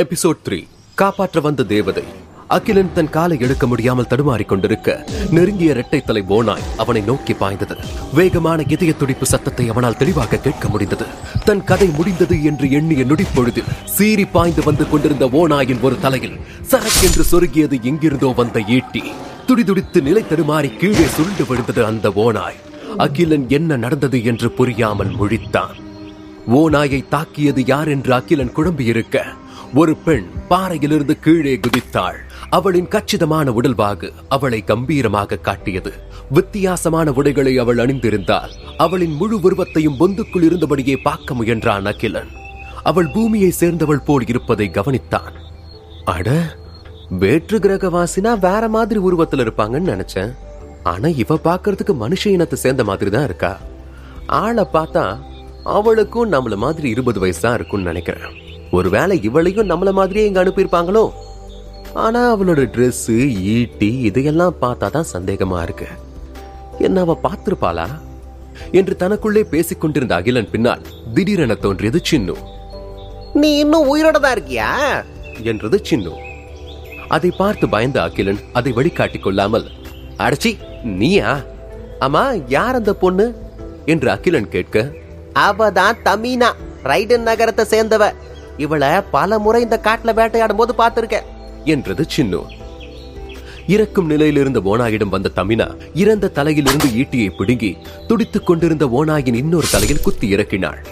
Episode three காப்பாற்ற வந்த தேவதை. அகிலன் தன் காலை எடுக்க முடியாமல் தடுமாறிக் கொண்டிருக்க நெருங்கிய இரட்டை தலை ஓனாய் அவனை நோக்கி பாய்ந்தது. வேகமான இதய துடிப்பு சத்தத்தை அவனால் தெளிவாக கேட்க முடிந்தது. தன் கதை முடிந்தது என்று எண்ணிய நொடிப்பொழுதில் சீறி பாய்ந்து வந்து கொண்டிருந்த ஓனாயின் ஒரு தலையில் சரக்கென்று சொருகியது எங்கிருந்தோ வந்த ஈட்டி. துடிதுடித்து நிலை தடுமாறி கீழே சுருண்டு விழுந்தது அந்த ஓனாய் அகிலன் என்ன நடந்தது என்று புரியாமல் முழித்தான். ஓநாயை தாக்கியது யார் என்று அகிலன் குழம்பியிருக்க ஒரு பெண் பாறையிலிருந்து கீழே குதித்தாள். அவளின் கச்சிதமான உடல்வாகு அவளை கம்பீரமாக காட்டியது. வித்தியாசமான உடைகளை அவள் அணிந்திருந்தால் அவளின் முழு உருவத்தையும் பொந்துக்குள் இருந்தபடியே பார்க்க முயன்றான் அகிலன். அவள் பூமியை சேர்ந்தவள் போல் இருப்பதை கவனித்தான். அட வேற்று கிரகவாசினா வேற மாதிரி உருவத்துல இருப்பாங்கன்னு நினைச்சேன். ஆனா இவ பாக்குறதுக்கு மனுஷ இனத்தை சேர்ந்த மாதிரி தான் இருக்கா? ஆளை பார்த்தா அவளுக்கும் நம்மள மாதிரி இருபது வயசு தான் இருக்கும்னு நினைக்கிறேன். ஒருவேளை இவளையும் நம்மள மாதிரியே இங்க அனுப்பியிருப்பாங்களோ? ஆனா அவளோட ட்ரெஸ் ஈட்டி இதையெல்லாம் பார்த்தா தான் சந்தேகமா இருக்கு. என்ன அவ பார்த்திருப்பாளா? என்று தனக்குள்ளே பேசிக் கொண்டிருந்த அகிலன் பின்னால் திடீரென தோன்றியது சின்னு. நீ இன்னும் உயிரோட தான் இருக்கியா? என்றது சின்னு. அதை பார்த்து பயந்த அகிலன் அதை வழிகாட்டிக் கொள்ளாமல் அடச்சி நீயா? ஆமா யார் அந்த பொண்ணு? என்று அகிலன் கேட்க அவதான் தமினா ரைடன் நகரத்தை சேர்ந்தவ. இவளை பல முறை இந்த காட்டுல வேட்டையாடும் போது பார்த்திருக்கேன் என்றது சின்னு. இறக்கும் நிலையிலிருந்து ஓனாயிடம் வந்த தமினா இறந்த தலையிலிருந்து ஈட்டியை பிடுங்கி துடித்துக் கொண்டிருந்த ஓனாயின் இன்னொரு தலையில் குத்தி இறக்கினாள்.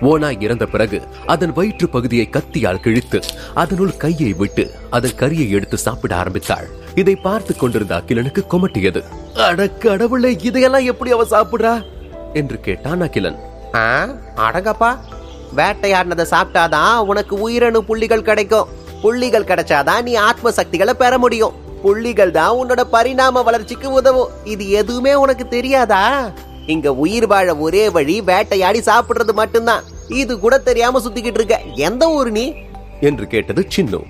ஓனாய் இறந்த பிறகு அதன் வயிற்று பகுதியை கத்தியால் கிழித்து அதனுள் கையை விட்டு அதன் கரியை எடுத்து சாப்பிட ஆரம்பித்தாள். இதை பார்த்து கொண்டிருந்த அகிலனுக்கு கொமட்டியது. அட கடவுளே இதையெல்லாம் எப்படி அவ சாப்பிடுறா? என்று கேட்டான் அகிலன். ஆ, அடங்கப்பா. வேட்டையாடினதை சாப்பிட்டாதான் உனக்கு உயிரணு புள்ளிகள் கிடைக்கும். புள்ளிகள் கிடைச்சாதான் நீ ஆத்ம சக்திகளை பெற முடியும். புள்ளிகள் தான் உன்னோட பரிணாம வளர்ச்சிக்கு உதவும். இது எதுவுமே உனக்கு தெரியாதா? இங்க உயிர் வாழ ஒரே வழி வேட்டையாடி சாப்பிடுறது மட்டும்தான். இது கூட தெரியாம சுத்திக்கிட்டு இருக்க. எந்த ஊர் நீ? என்று கேட்டது சின்னு.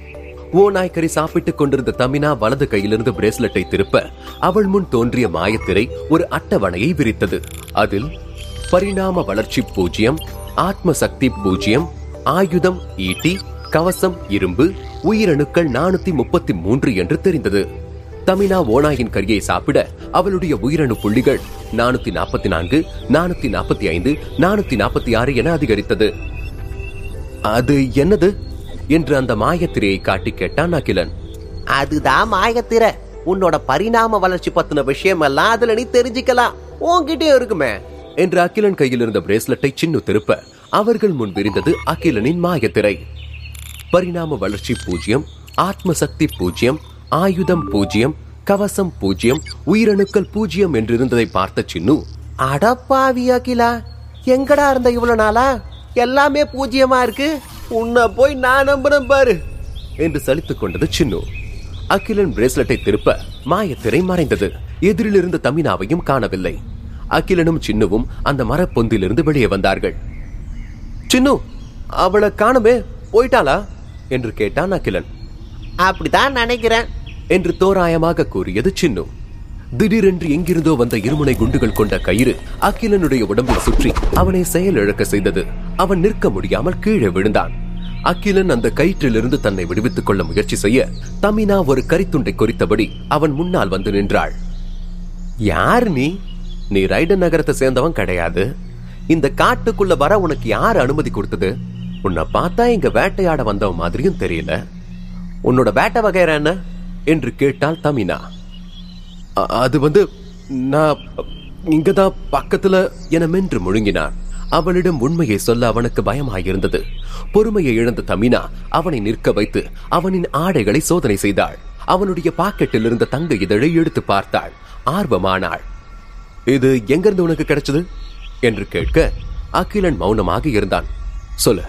ஓ நாய்க்கறி சாப்பிட்டுக் கொண்டிருந்த தமினா வலது கையிலிருந்து பிரேஸ்லெட்டை திருப்ப அவள் முன் தோன்றிய மாயத்திரை ஒரு அட்டவணையை விரித்தது. அதில் பரிணாம வளர்ச்சி பூஜ்ஜியம் ஆத்ம சக்தி பூஜ்ஜியம் ஆயுதம் ஈட்டி கவசம் இரும்பு உயிரணுக்கள் நானூத்தி முப்பத்தி மூன்று என்று தெரிந்தது. தமினா ஓனாயின் கரியை சாப்பிட அவளுடைய உயிரணு புள்ளிகள் நானூத்தி நாற்பத்தி நான்கு நானூத்தி நாற்பத்தி ஐந்து நானூத்தி நாற்பத்தி ஆறு என அதிகரித்தது. அது என்னது? என்று அந்த மாயத்திரையை காட்டி கேட்டான் அகிலன். அதுதான் மாயத்திரை. உன்னோட பரிணாம வளர்ச்சி பத்தின விஷயம் எல்லாம் அதுல நீ தெரிஞ்சுக்கலாம். உன்கிட்டயும் இருக்குமே. என்று அகிலன் கையில் இருந்த பிரேஸ்லெட்டை சின்னு திருப்ப அவர்கள் முன் விரிந்தது அகிலனின் மாயத்திரை. பரிணாம வளர்ச்சி பூஜ்யம் ஆத்ம சக்தி பூஜ்யம் ஆயுதம் பூஜ்யம் கவசம் பூஜ்யம் உயிரணுக்கள் பூஜ்யம் என்றிருந்ததை பார்த்த சின்னு அடப்பாவி அகிலா எங்கடா இருந்த இவ்வளவு நாளா? எல்லாமே பூஜ்யமா இருக்கு. உன்னை போய் நான் நம்புறேன் பாரு. என்று சலித்துக் கொண்டது சின்னு. அகிலன் பிரேஸ்லெட்டை திருப்ப மாயத்திரை மறைந்தது. எதிரில் இருந்த தமினாவையும் காணவில்லை. அகிலனும் சின்னுவும் அந்த மரப்பொந்திலிருந்து வெளியே வந்தார்கள். சின்னு அவளை காணுமே போயிட்டாளா? என்று கேட்டான் அகிலன். அப்படிதான் நினைக்கிறேன். என்று தோராயமாக கூறியது சின்னு. திடீரென்று எங்கிருந்தோ வந்த இருமுனை குண்டுகள் கொண்ட கயிறு அகிலனுடைய உடம்பில் சுற்றி அவனை செயலிழக்க செய்தது. அவன் நிற்க முடியாமல் கீழே விழுந்தான். அகிலன் அந்த கயிற்றிலிருந்து தன்னை விடுவித்துக் கொள்ள முயற்சி செய்ய தமினா ஒரு கரித்துண்டை குறித்தபடி அவன் முன்னால் வந்து நின்றாள். யார் நீ? நீ ரைடன் நகரத்தை சேர்ந்தவன் கிடையாது. இந்த காட்டுக்குள்ள வர உனக்கு யார் அனுமதி கொடுத்தது? உன்னை பார்த்தா இங்க வேட்டையாட வந்தவன் மாதிரியும் தெரியல. உன்னோட வேட்டை வகையற என்ன? என்று கேட்டாள் தமினா. அது வந்து நான் இங்கதான் பக்கத்துல என மென்று முழுங்கினான் அவளிடம் உண்மையை சொல்ல அவனுக்கு பயமாயிருந்தது. பொறுமையை இழந்த தமினா அவனை நிற்க வைத்து அவனின் ஆடைகளை சோதனை செய்தாள். அவனுடைய பாக்கெட்டில் இருந்த தங்க இதழை எடுத்து பார்த்தாள். ஆர்வமானாள். இது எங்கிருந்து உனக்கு கிடைச்சது? என்று கேட்க அகிலன் மௌனமாக இருந்தான். சொல்லு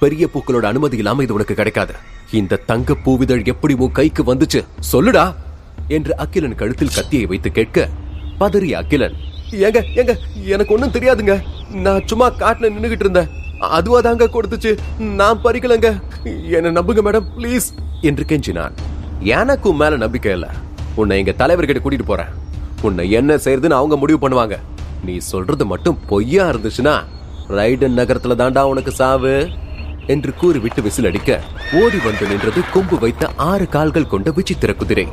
பெரிய பூக்களோட அனுமதி இல்லாம இது உனக்கு கிடைக்காது. இந்த தங்க பூவிதழ் எப்படி உன் கைக்கு வந்துச்சு? சொல்லுடா! என்று அகிலன் கழுத்தில் கத்தியை வைத்து கேட்க பதறிய அகிலன் ஏங்க ஏங்க எனக்கு ஒண்ணும் தெரியாதுங்க. நான் சும்மா காட்டுல நின்னுகிட்டு இருந்தேன். அதுவா தாங்க கொடுத்துச்சு. நான் பறிக்கலங்க. என்ன நம்புங்க மேடம் ப்ளீஸ். என்று கெஞ்சினான். எனக்கும் மேல நம்பிக்கை இல்ல. உன்னை எங்க தலைவர்கிட்ட கூட்டிட்டு போறேன். உன்னை என்ன செய்யறதுன்னு அவங்க முடிவு பண்ணுவாங்க. நீ சொல்றது மட்டும் பொய்யா இருந்துச்சுன்னா ரைடன் நகரத்துல தாண்டா உனக்கு சாவு? என்று கூறிவிட்டு விசிலடிக்க ஓடி வந்து நின்றது கொம்பு வைத்த ஆறு கால்கள் கொண்ட விசித்திர குதிரை.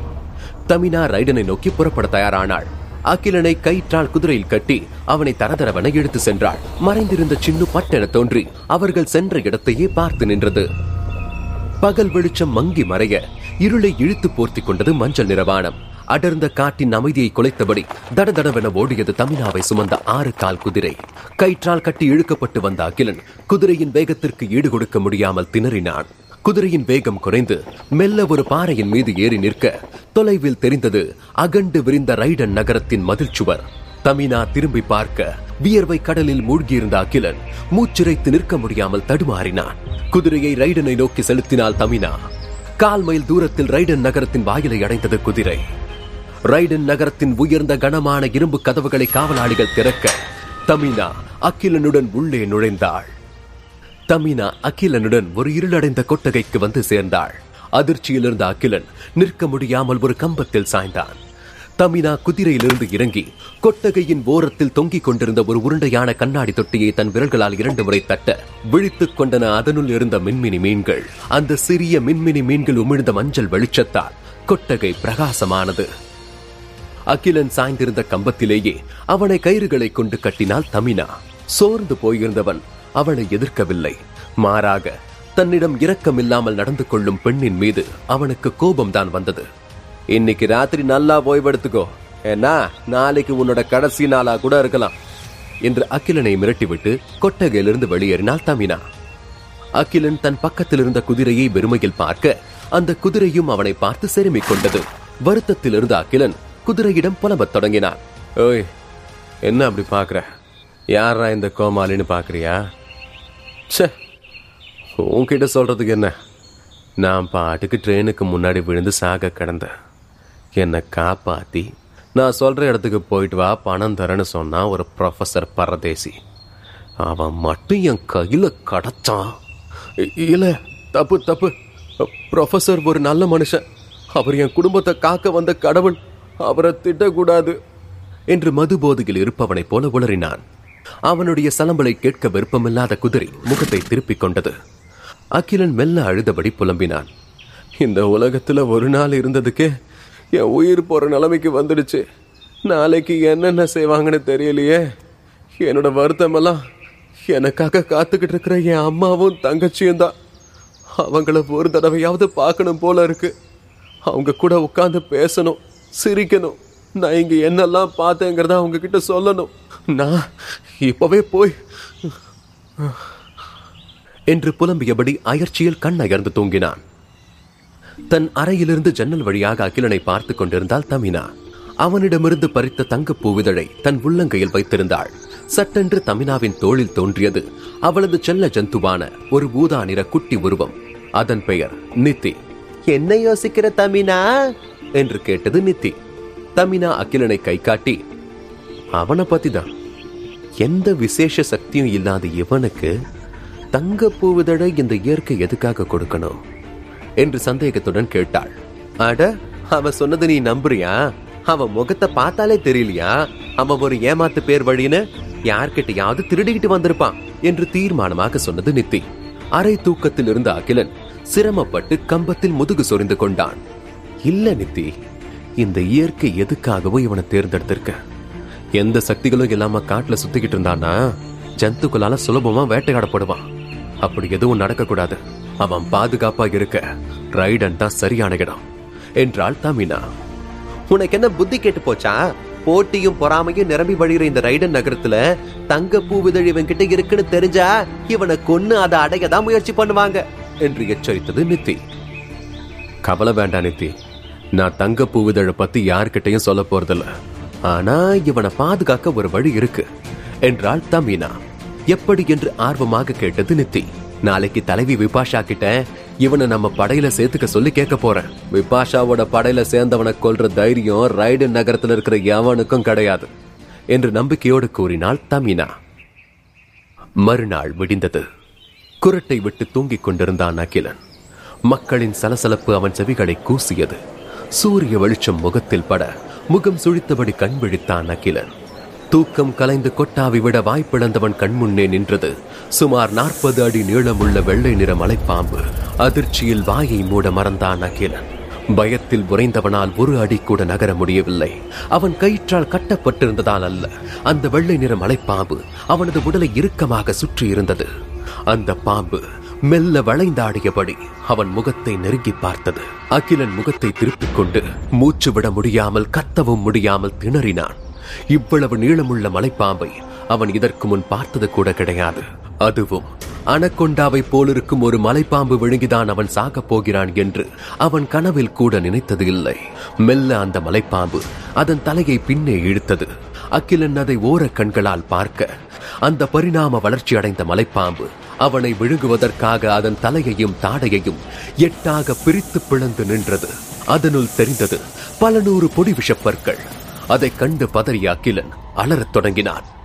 தமினா ரைடனை நோக்கி புறப்பட தயாரானாள். அகிலனை கயிற்றால் குதிரையில் கட்டி அவனை தரதரவென இழுத்து சென்றாள். மறைந்திருந்த சின்னு பட்டென தோன்றி அவர்கள் சென்ற இடத்தையே பார்த்து நின்றது. பகல் வெளிச்சம் மங்கி மறைய இருளை இழுத்து போர்த்தி கொண்டது மஞ்சள் நிறவானம். அடர்ந்த காட்டின் அமைதியை குலைத்தபடி தடதடவென ஓடியது தமினாவை சுமந்த ஆறு கால் குதிரை. கயிற்றால் கட்டி இழுக்கப்பட்டு வந்த அகிலன் குதிரையின் வேகத்திற்கு ஈடு கொடுக்க முடியாமல் திணறினான். குதிரையின் வேகம் குறைந்து மெல்ல ஒரு பாறையின் மீது ஏறி நிற்க தொலைவில் தெரிந்தது அகண்டு விரிந்த ரைடன் நகரத்தின் மதில் சுவர் தமினா திரும்பி பார்க்க வியர்வை கடலில் மூழ்கியிருந்த அகிலன் மூச்சிறைத்து நிற்க முடியாமல் தடுமாறினான். குதிரையை ரைடனை நோக்கி செலுத்தினாள் தமினா கால் மைல் தூரத்தில் ரைடன் நகரத்தின் வாயிலை அடைந்தது குதிரை. ரைடன் நகரத்தின் உயர்ந்த கனமான இரும்பு கதவுகளை காவலாளிகள் திறக்க தமினா அகிலனுடன் உள்ளே நுழைந்தாள். தமினா அகிலனுடன் ஒரு இருளடைந்த கொட்டகைக்கு வந்து சேர்ந்தாள். அதிர்ச்சியில் இருந்த அகிலன் நிற்க முடியாமல் ஒரு கம்பத்தில் சாய்ந்தான். தமினா குதிரையிலிருந்து இறங்கி கொட்டகையின் ஓரத்தில் தொங்கிக் கொண்டிருந்த ஒரு உருண்டையான கண்ணாடி தொட்டியை தன் விரல்களால் இரண்டு முறை தட்ட விழித்துக் கொண்டன அதனுள் இருந்த மின்மினி மீன்கள். அந்த சிறிய மின்மினி மீன்கள் உமிழ்ந்த மஞ்சள் வெளிச்சத்தால் கொட்டகை பிரகாசமானது. அகிலன் சாய்ந்திருந்த கம்பத்திலேயே அவனை கயிறுகளை கொண்டு கட்டினாள் தமினா. சோர்ந்து போயிருந்தவன் அவளை எதிர்க்கவில்லை. மாறாக தன்னிடம் இரக்கமில்லாமல் நடந்து கொள்ளும் பெண்ணின் மீது அவனுக்கு கோபம்தான் வந்தது. இன்னைக்கு ராத்திரி நல்லா ஓய்வெடுத்துக்கோ. ஏன்னா நாளைக்கு உன்னோட கடைசி நாளா கூட இருக்கலாம். என்று அகிலனை மிரட்டிவிட்டு கொட்டகையிலிருந்து வெளியேறினாள் தமினா. அகிலன் தன் பக்கத்தில் இருந்த குதிரையை வெறுமையில் பார்க்க அந்த குதிரையும் அவனை பார்த்து செருமிக் கொண்டது. வருத்தத்தில் இருந்த அகிலன் குதிரையிடம் புலம்பத் தொடங்கினான். ஓய் என்ன அப்படி பாக்குற யாரா இந்த கோமாளின்னு பாக்குறியா சே உன்கிட்ட சொல்றதுக்கு என்ன? நான் பாட்டுக்கு ட்ரெயினுக்கு முன்னாடி விழுந்து சாக கிடந்தேன். என்னை காப்பாத்தி நான் சொல்ற இடத்துக்கு போயிட்டு வா பணம் தரேன்னு சொன்னா ஒரு ப்ரொஃபசர் பரதேசி. அவன் மட்டும் என் கையில கடச்சான். இல்லை இல்ல தப்பு தப்பு. ப்ரொஃபசர் ஒரு நல்ல மனுஷன். அவர் என் குடும்பத்தை காக்க வந்த கடவுள். அவரை திட்டக்கூடாது. என்று மது போதையில் இருப்பவனைப் போல உளறினான். அவனுடைய சலம்பலை கேட்க விருப்பமில்லாத குதிரை முகத்தை திருப்பிக் கொண்டது. அகிலன் மெல்ல அழுதபடி புலம்பினான். இந்த உலகத்துல ஒரு நாள் இருந்ததுக்கே என் உயிர் போற நிலைமைக்கு வந்துடுச்சு. நாளைக்கு என்னென்ன செய்வாங்கன்னு தெரியலையே. என்னோட வருத்தமெல்லாம் எனக்காக காத்துக்கிட்டு இருக்கிற என் அம்மாவும் தங்கச்சியும் தான். அவங்கள ஒரு தடவையாவது பார்க்கணும் போல இருக்கு. அவங்க கூட உட்கார்ந்து பேசணும். சிரிக்கணும். நான் இங்க என்னெல்லாம் பார்த்தேங்கிறத உங்ககிட்ட சொல்லணும். நான் இப்போவே போய் என்று புலம்பியபடி அயர்ச்சியில் கண் அயர்ந்து தூங்கினான். தன் அறையிலிருந்து ஜன்னல் வழியாக அகிலனை பார்த்துக் கொண்டிருந்தாள் தமினா. அவனிடமிருந்து பறித்த தங்கப் பூவிதழை தன் உள்ளங்கையில் வைத்திருந்தாள். சட்டென்று தமினாவின் தோளில் தோன்றியது. அவளது செல்ல ஜந்துவான ஒரு ஊதா நிற குட்டி உருவம். அதன் பெயர் நித்தி. என்ன யோசிக்கிற தமினா? என்று கேட்டது நித்தி. தமினா அகிலனை கை காட்டி அவனை பத்திதான் எந்த விசேஷ சக்தியும் இல்லாத இவனுக்கு தங்க போவதட இந்த இயற்கை எதுக்காக கொடுக்கணும்? என்று சந்தேகத்துடன் கேட்டாள். அட அவன் சொன்னது நீ நம்புறியா? அவன் முகத்தை பார்த்தாலே தெரியலையா? அவன் ஒரு ஏமாத்து பேர் வழின்னு யார்கிட்டயாவது திருடிக்கிட்டு வந்திருப்பான் என்று தீர்மானமாக சொன்னது நித்தி. அரை தூக்கத்தில் இருந்த அகிலன் சிரமப்பட்டு கம்பத்தில் முதுகு சொரிந்து கொண்டான். இல்ல நித்தி. இந்த இயற்கை எதுக்காகவோ இவனை தேர்ந்தெடுத்திருக்க. எந்த சக்திகளும் இல்லாம காட்டுல சுத்திக்கிட்டு இருந்தானா ஜந்துக்களால சுலபமா வேட்டையாடப்படுவான் அப்படி எதுவும் நடக்கக்கூடாது. அவன் பாதுகாப்பா இருக்க ரைடன் தான் சரியான இடம். என்றாள் தமினா. உனக்கு என்ன புத்தி கேட்டு போச்சா? போட்டியும் பொறாமையும் நிரம்பி வழிகிற இந்த ரைடன் நகரத்துல தங்க பூவிதழ் இவன் கிட்ட இருக்குன்னு தெரிஞ்சா இவனை கொன்னு அதை அடைய தான் முயற்சி பண்ணுவாங்க என்று எச்சரித்தது நித்தி. கவலை வேண்டாம் நித்தி. நான் தங்க பூவிதழை பத்தி யார்கிட்டையும் சொல்ல போறதில்ல. ஆனா இவனை பாதுகாக்க ஒரு வழி இருக்கு. என்றாள் தமினா. எப்படி என்று ஆர்வமாக கேட்டது நித்தி. நாளைக்கு தலைவி விபாஷா கிட்ட இவனை நம்ம படையில சேர்த்துக்க சொல்லி கேட்க போறேன். விபாஷாவோட படையில சேர்ந்தவனை கொல்ற தைரியம் ரைடு நகரத்துல இருக்கிற எவனுக்கும் கிடையாது என்று நம்பிக்கையோடு கூறினாள் தமினா. மறுநாள் விடிந்தது. குரட்டை விட்டு தூங்கிக் கொண்டிருந்தான் அகிலன். மக்களின் சலசலப்பு அவன் செவிகளை கூசியது. சூரிய வெளிச்சம் முகத்தில் பட முகம் சுழித்தபடி கண் விழித்தான் அகிலன். தூக்கம் கலைந்து கொட்டாவி விட வாய்ப்பிழந்தவன் கண்முன்னே நின்றது. சுமார் நாற்பது அடி நீளமுள்ள வெள்ளை நிற மலைப்பாம்பு அதிர்ச்சியில் வாயை மூட மறந்தான் அகிலன். பயத்தில் உறைந்தவனால் ஒரு அடி கூட நகர முடியவில்லை. அவன் கயிற்றால் கட்டப்பட்டிருந்ததால் அல்ல. அந்த வெள்ளை நிற மலைப்பாம்பு அவனது உடலை இறுக்கமாக சுற்றி இருந்தது அந்த பாம்பு மெல்ல வளைந்தாடியபடி அவன் முகத்தை நெருங்கி பார்த்தது. அகிலன் முகத்தை திருப்பிக் கொண்டு மூச்சு விட முடியாமல் கத்தவும் முடியாமல் திணறினான். இவ்வளவு நீளமுள்ள மலைப்பாம்பை அவன் இதற்கு முன் பார்த்தது கூட கிடையாது. அதுவும் அனக்கொண்டாவை போலிருக்கும் ஒரு மலைப்பாம்பு விழுங்கிதான் அவன் சாகப் போகிறான் என்று அவன் கனவில் கூட நினைத்தது இல்லை. மெல்ல அந்த மலைப்பாம்பு அதன் தலையை பின்னே இழுத்தது. அகிலன் அதை ஓர கண்களால் பார்க்க அந்த பரிணாம வளர்ச்சி அடைந்த மலைப்பாம்பு அவனை விழுங்குவதற்காக அதன் தலையையும் தாடையையும் எட்டாக பிரித்து பிளந்து நின்றது. அதனுள் தெரிந்தது பல நூறு பொடி விஷப்பற்கள். அதைக் கண்டு பதறிய அகிலன் அலறத் தொடங்கினான்.